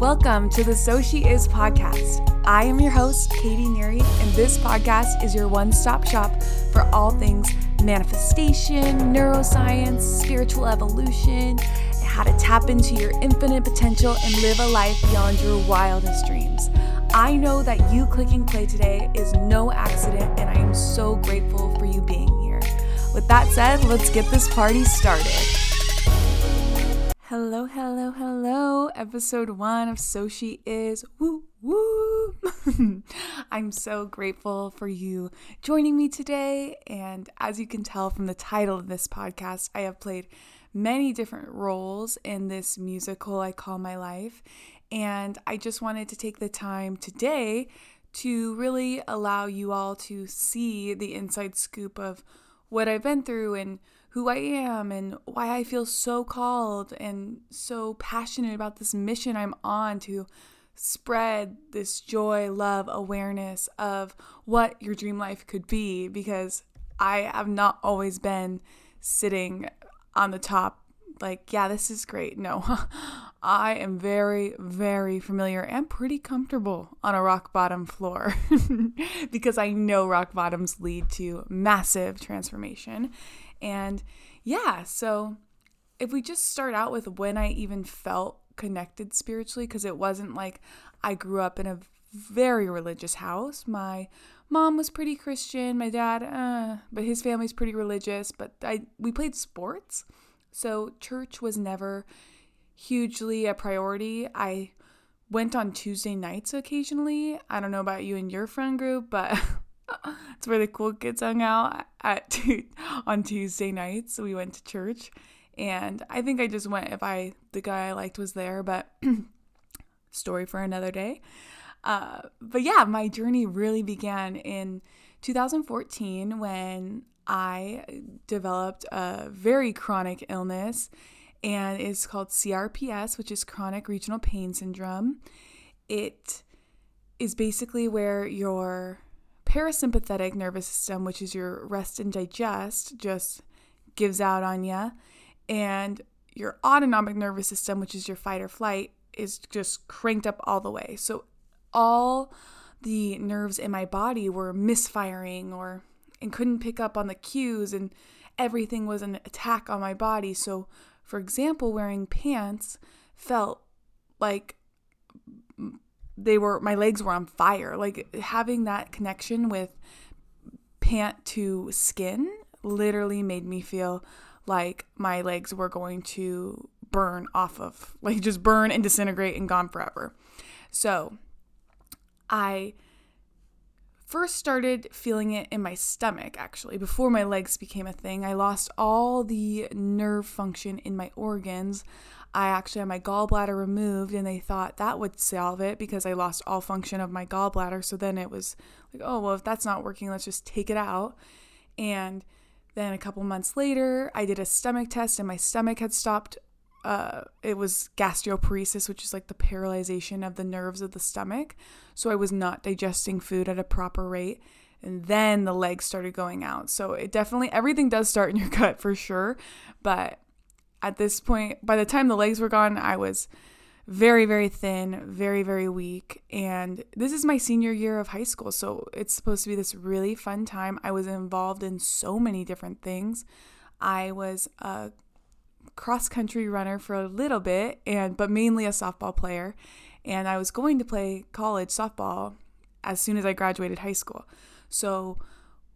Welcome to the So She Is podcast. I am your host, Katie Neary, and this podcast is your one stop shop for all things manifestation, neuroscience, spiritual evolution, how to tap into your infinite potential and live a life beyond your wildest dreams. I know that you clicking play today is no accident, and I am so grateful for you being here. With that said, let's get this party started. Hello, hello, hello. Episode one of So She Is. Woo, woo. I'm so grateful for you joining me today. And as you can tell from the title of this podcast, I have played many different roles in this musical I call my life. And I just wanted to take the time today to really allow you all to see the inside scoop of what I've been through and who I am and why I feel so called and so passionate about this mission I'm on to spread this joy, love, awareness of what your dream life could be because I have not always been sitting on the top like, yeah, this is great. No, I am very, very familiar and pretty comfortable on a rock bottom floor because I know rock bottoms lead to massive transformation. And yeah, so if we just start out with when I even felt connected spiritually, because it wasn't like I grew up in a very religious house. My mom was pretty Christian, my dad, uh, but his family's pretty religious. But I we played sports, so church was never hugely a priority. I went on Tuesday nights occasionally. I don't know about you and your friend group, but it's where the cool kids hung out at on Tuesday nights. We went to church, and I think I just went if I the guy I liked was there. But story for another day. Uh, but yeah, my journey really began in 2014 when I developed a very chronic illness, and it's called CRPS, which is chronic regional pain syndrome. It is basically where your parasympathetic nervous system, which is your rest and digest, just gives out on you. And your autonomic nervous system, which is your fight or flight, is just cranked up all the way. So all the nerves in my body were misfiring or and couldn't pick up on the cues and everything was an attack on my body. So for example, wearing pants felt like they were my legs were on fire. Like having that connection with pant to skin literally made me feel like my legs were going to burn off of like just burn and disintegrate and gone forever. So i first started feeling it in my stomach actually. Before my legs became a thing i lost all the nerve function in my organs I actually had my gallbladder removed and they thought that would solve it because I lost all function of my gallbladder. So then it was like, oh, well, if that's not working, let's just take it out. And then a couple months later, I did a stomach test and my stomach had stopped. Uh, it was gastroparesis, which is like the paralyzation of the nerves of the stomach. So I was not digesting food at a proper rate. And then the legs started going out. So it definitely, everything does start in your gut for sure. But at this point, by the time the legs were gone, I was very, very thin, very, very weak. And this is my senior year of high school. So it's supposed to be this really fun time. I was involved in so many different things. I was a cross country runner for a little bit, and but mainly a softball player. And I was going to play college softball as soon as I graduated high school. So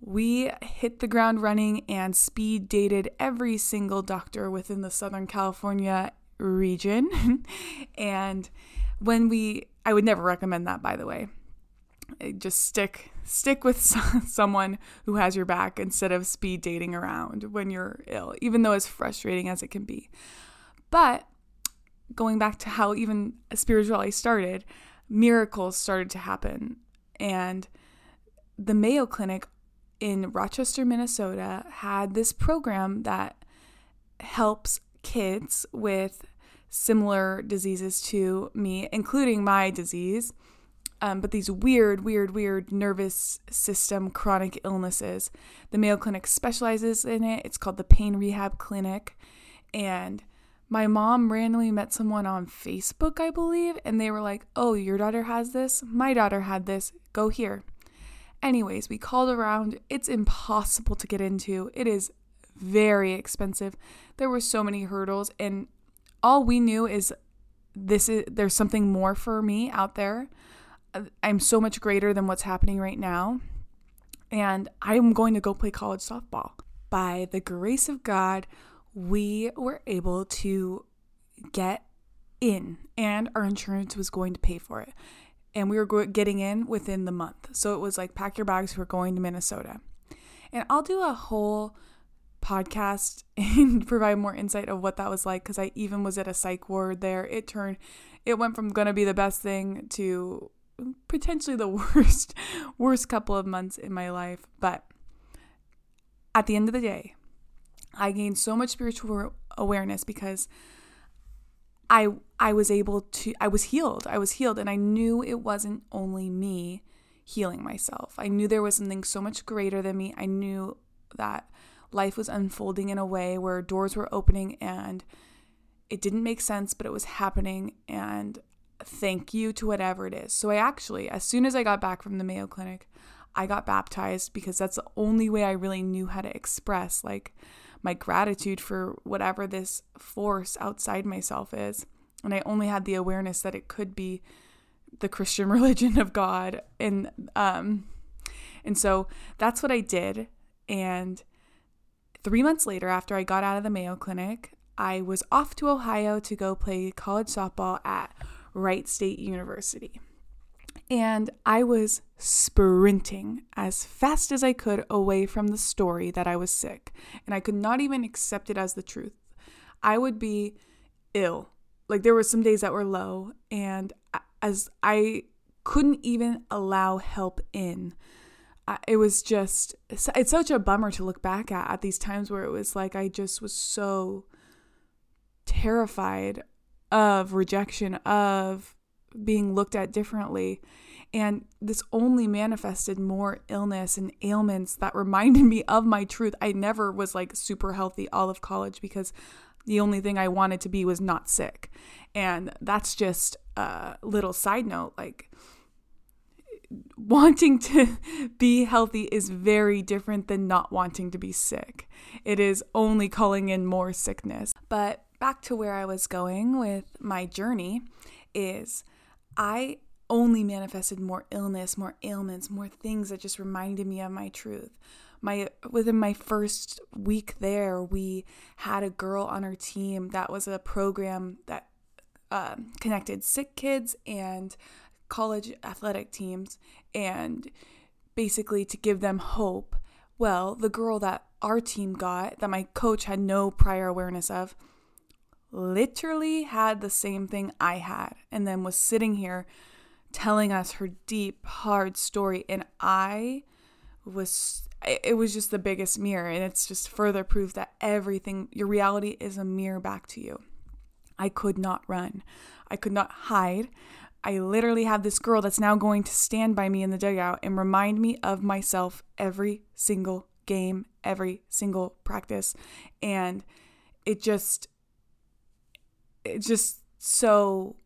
we hit the ground running and speed dated every single doctor within the Southern California region. and when we, I would never recommend that, by the way. Just stick stick with someone who has your back instead of speed dating around when you're ill, even though as frustrating as it can be. But going back to how even spirituality started, miracles started to happen. And the Mayo Clinic in Rochester, Minnesota, had this program that helps kids with similar diseases to me, including my disease, um, but these weird, weird, weird nervous system chronic illnesses. The Mayo Clinic specializes in it. It's called the Pain Rehab Clinic. And my mom randomly met someone on Facebook, I believe, and they were like, Oh, your daughter has this? My daughter had this. Go here. Anyways, we called around. It's impossible to get into, it is very expensive. There were so many hurdles, and all we knew is this is there's something more for me out there. I'm so much greater than what's happening right now. And I'm going to go play college softball. By the grace of God, we were able to get in, and our insurance was going to pay for it. And we were getting in within the month. So it was like, pack your bags, we're going to Minnesota. And I'll do a whole podcast and provide more insight of what that was like because I even was at a psych ward there. It turned, it went from gonna be the best thing to potentially the worst, worst couple of months in my life. But at the end of the day, I gained so much spiritual awareness because I I was able to I was healed. I was healed and I knew it wasn't only me healing myself. I knew there was something so much greater than me. I knew that life was unfolding in a way where doors were opening and it didn't make sense, but it was happening and thank you to whatever it is. So I actually as soon as I got back from the Mayo Clinic, I got baptized because that's the only way I really knew how to express like my gratitude for whatever this force outside myself is. And I only had the awareness that it could be the Christian religion of God. And um and so that's what I did. And three months later, after I got out of the Mayo Clinic, I was off to Ohio to go play college softball at Wright State University and I was sprinting as fast as I could away from the story that I was sick, and I could not even accept it as the truth. I would be ill. Like there were some days that were low, and as I couldn't even allow help in. It was just, it's such a bummer to look back at, at these times where it was like I just was so terrified of rejection, of being looked at differently. And this only manifested more illness and ailments that reminded me of my truth. I never was like super healthy all of college because the only thing I wanted to be was not sick. And that's just a little side note. Like, wanting to be healthy is very different than not wanting to be sick. It is only calling in more sickness. But back to where I was going with my journey is I only manifested more illness, more ailments, more things that just reminded me of my truth. My within my first week there, we had a girl on our team that was a program that uh, connected sick kids and college athletic teams, and basically to give them hope. Well, the girl that our team got, that my coach had no prior awareness of, literally had the same thing I had and then was sitting here telling us her deep, hard story. And I was, it was just the biggest mirror. And it's just further proof that everything, your reality is a mirror back to you. I could not run, I could not hide. I literally have this girl that's now going to stand by me in the dugout and remind me of myself every single game, every single practice. And it just, it's just so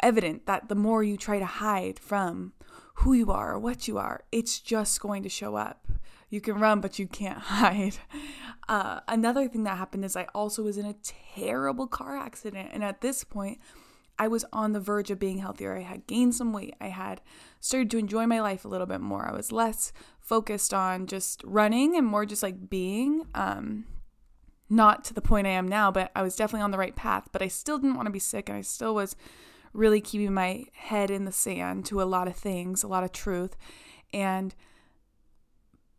evident that the more you try to hide from who you are or what you are, it's just going to show up. You can run, but you can't hide. Uh, another thing that happened is I also was in a terrible car accident. And at this point, I was on the verge of being healthier. I had gained some weight. I had started to enjoy my life a little bit more. I was less focused on just running and more just like being. Um, not to the point I am now, but I was definitely on the right path. But I still didn't want to be sick, and I still was really keeping my head in the sand to a lot of things, a lot of truth. And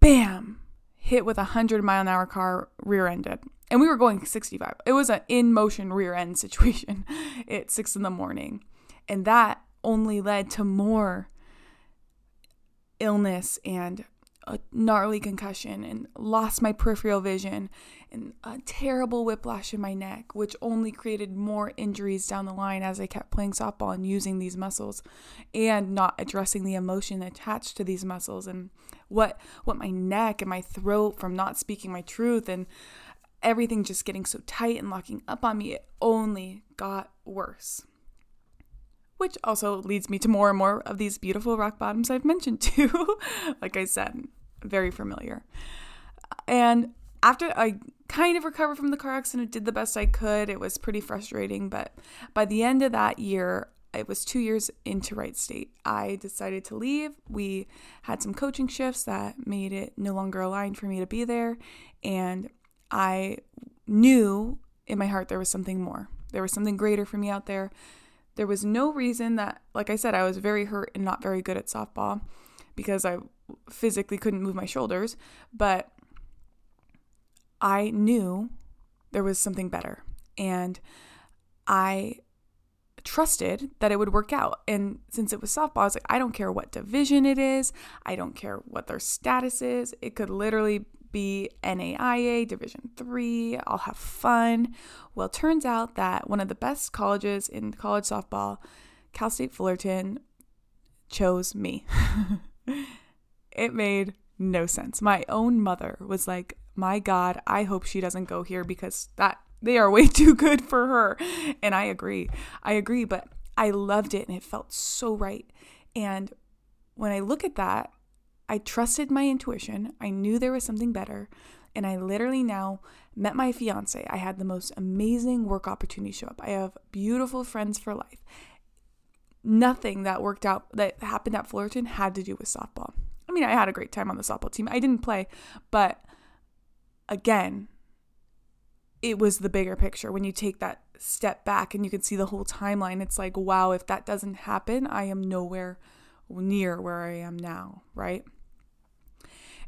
bam, hit with a 100 mile an hour car, rear ended. And we were going 65. It was an in motion rear end situation at six in the morning. And that only led to more illness and a gnarly concussion and lost my peripheral vision and a terrible whiplash in my neck, which only created more injuries down the line as I kept playing softball and using these muscles and not addressing the emotion attached to these muscles and what what my neck and my throat from not speaking my truth and everything just getting so tight and locking up on me, it only got worse. Which also leads me to more and more of these beautiful rock bottoms I've mentioned too. like I said, very familiar. And after I kind of recovered from the car accident, did the best I could. It was pretty frustrating, but by the end of that year, it was two years into Wright State. I decided to leave. We had some coaching shifts that made it no longer aligned for me to be there. And I knew in my heart there was something more. There was something greater for me out there. There was no reason that, like I said, I was very hurt and not very good at softball because I physically couldn't move my shoulders. But I knew there was something better. And I trusted that it would work out. And since it was softball, I was like, I don't care what division it is, I don't care what their status is. It could literally be NAIA Division 3. I'll have fun. Well, turns out that one of the best colleges in college softball, Cal State Fullerton, chose me. it made no sense. My own mother was like, "My god, I hope she doesn't go here because that they are way too good for her. And I agree. I agree, but I loved it and it felt so right. And when I look at that, I trusted my intuition. I knew there was something better. And I literally now met my fiance. I had the most amazing work opportunity show up. I have beautiful friends for life. Nothing that worked out that happened at Fullerton had to do with softball. I mean, I had a great time on the softball team. I didn't play, but again, it was the bigger picture. When you take that step back and you can see the whole timeline, it's like, wow, if that doesn't happen, I am nowhere near where I am now, right?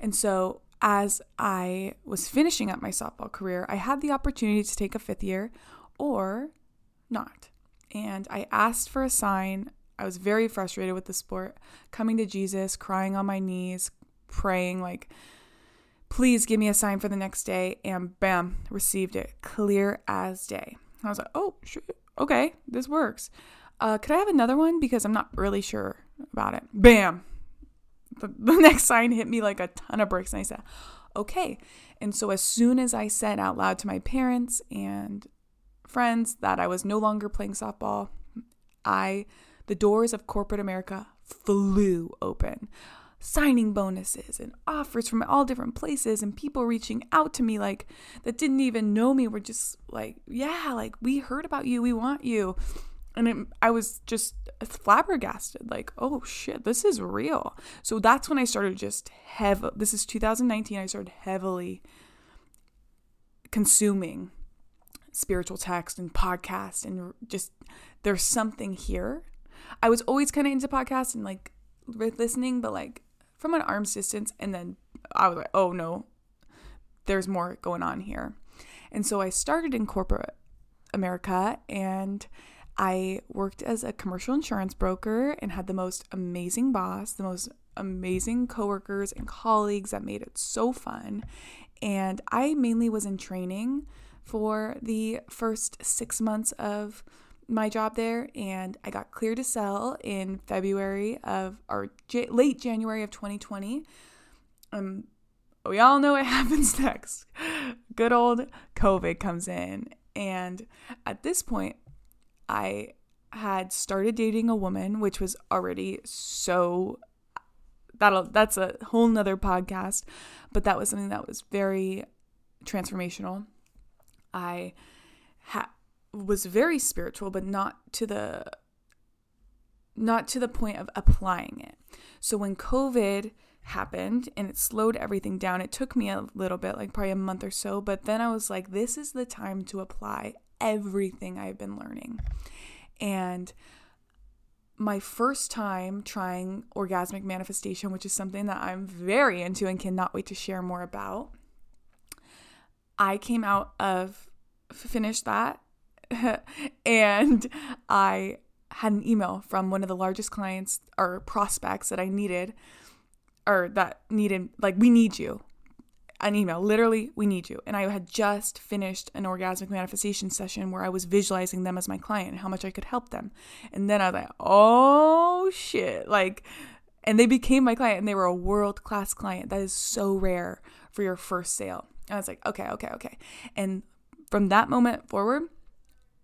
And so, as I was finishing up my softball career, I had the opportunity to take a fifth year or not. And I asked for a sign. I was very frustrated with the sport, coming to Jesus, crying on my knees, praying, like, Please give me a sign for the next day. And bam, received it clear as day. I was like, oh, sure. okay, this works. Uh, could I have another one? Because I'm not really sure about it. Bam. The, the next sign hit me like a ton of bricks. And I said, okay. And so as soon as I said out loud to my parents and friends that I was no longer playing softball, I the doors of corporate America flew open signing bonuses and offers from all different places and people reaching out to me like that didn't even know me were just like yeah like we heard about you we want you and it, i was just flabbergasted like oh shit this is real so that's when i started just heavy this is 2019 i started heavily consuming spiritual text and podcast and just there's something here i was always kind of into podcasts and like listening but like from an arm's distance. And then I was like, oh no, there's more going on here. And so I started in corporate America and I worked as a commercial insurance broker and had the most amazing boss, the most amazing coworkers and colleagues that made it so fun. And I mainly was in training for the first six months of my job there and I got clear to sell in February of or J- late January of 2020. Um we all know what happens next. Good old COVID comes in and at this point I had started dating a woman which was already so that'll that's a whole nother podcast but that was something that was very transformational i had was very spiritual, but not to the not to the point of applying it. So when COVID happened and it slowed everything down, it took me a little bit, like probably a month or so, but then I was like, this is the time to apply everything I've been learning. And my first time trying orgasmic manifestation, which is something that I'm very into and cannot wait to share more about. I came out of finished that and I had an email from one of the largest clients or prospects that I needed or that needed like we need you. An email literally we need you. And i had just finished an orgasmic manifestation session where i was visualizing them as my client and how much i could help them. And then i was like oh shit like and they became my client and they were a world class client. That is so rare for your first sale. I was like, okay, okay, okay. And from that moment forward,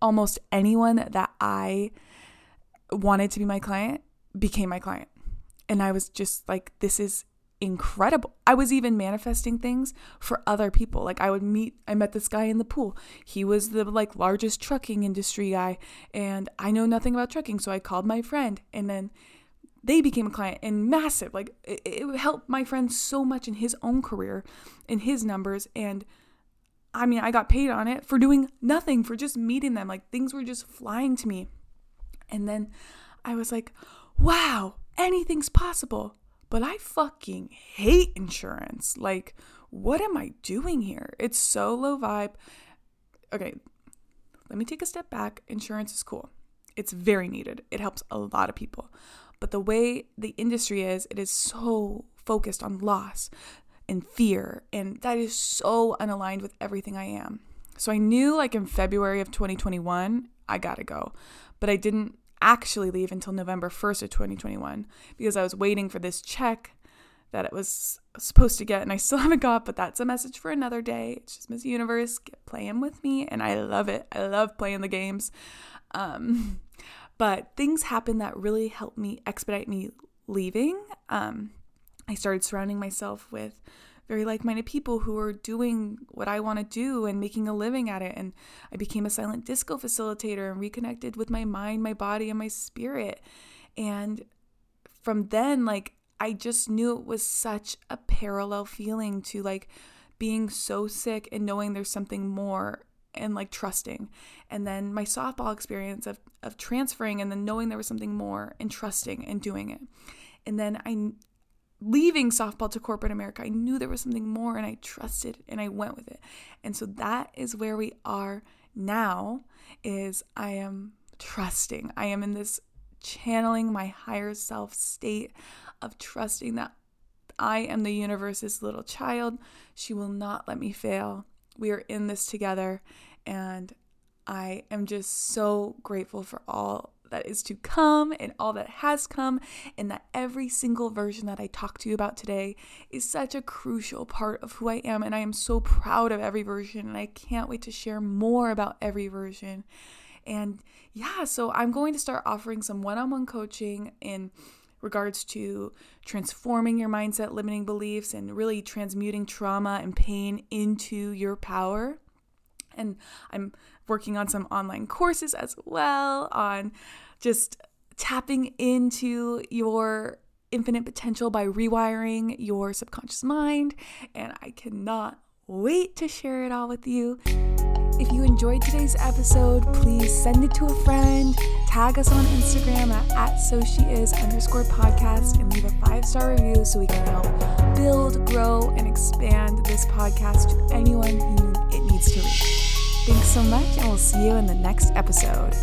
almost anyone that I wanted to be my client became my client. And I was just like, this is incredible. I was even manifesting things for other people. Like I would meet I met this guy in the pool. He was the like largest trucking industry guy and I know nothing about trucking, so I called my friend and then they became a client and massive. Like it, it helped my friend so much in his own career, in his numbers and I mean, I got paid on it for doing nothing, for just meeting them. Like things were just flying to me. And then I was like, wow, anything's possible. But I fucking hate insurance. Like, what am I doing here? It's so low vibe. Okay, let me take a step back. Insurance is cool, it's very needed, it helps a lot of people. But the way the industry is, it is so focused on loss and fear, and that is so unaligned with everything I am. So I knew like in February of 2021, I gotta go. But I didn't actually leave until November 1st of 2021 because I was waiting for this check that it was supposed to get and I still haven't got, but that's a message for another day. It's just Miss Universe get playing with me and I love it. I love playing the games. Um, but things happened that really helped me expedite me leaving. Um, I started surrounding myself with very like minded people who are doing what I want to do and making a living at it. And I became a silent disco facilitator and reconnected with my mind, my body, and my spirit. And from then, like, I just knew it was such a parallel feeling to like being so sick and knowing there's something more and like trusting. And then my softball experience of, of transferring and then knowing there was something more and trusting and doing it. And then I leaving softball to corporate America, I knew there was something more and I trusted and I went with it. And so that is where we are now is I am trusting. I am in this channeling my higher self state of trusting that I am the universe's little child. She will not let me fail. We are in this together and I am just so grateful for all that is to come and all that has come, and that every single version that I talk to you about today is such a crucial part of who I am. And I am so proud of every version, and I can't wait to share more about every version. And yeah, so I'm going to start offering some one on one coaching in regards to transforming your mindset, limiting beliefs, and really transmuting trauma and pain into your power. And I'm working on some online courses as well on just tapping into your infinite potential by rewiring your subconscious mind. And I cannot wait to share it all with you. If you enjoyed today's episode, please send it to a friend, tag us on Instagram at, at underscore podcast, and leave a five star review so we can help build, grow, and expand this podcast to anyone who it needs to reach. Thanks so much, and we'll see you in the next episode.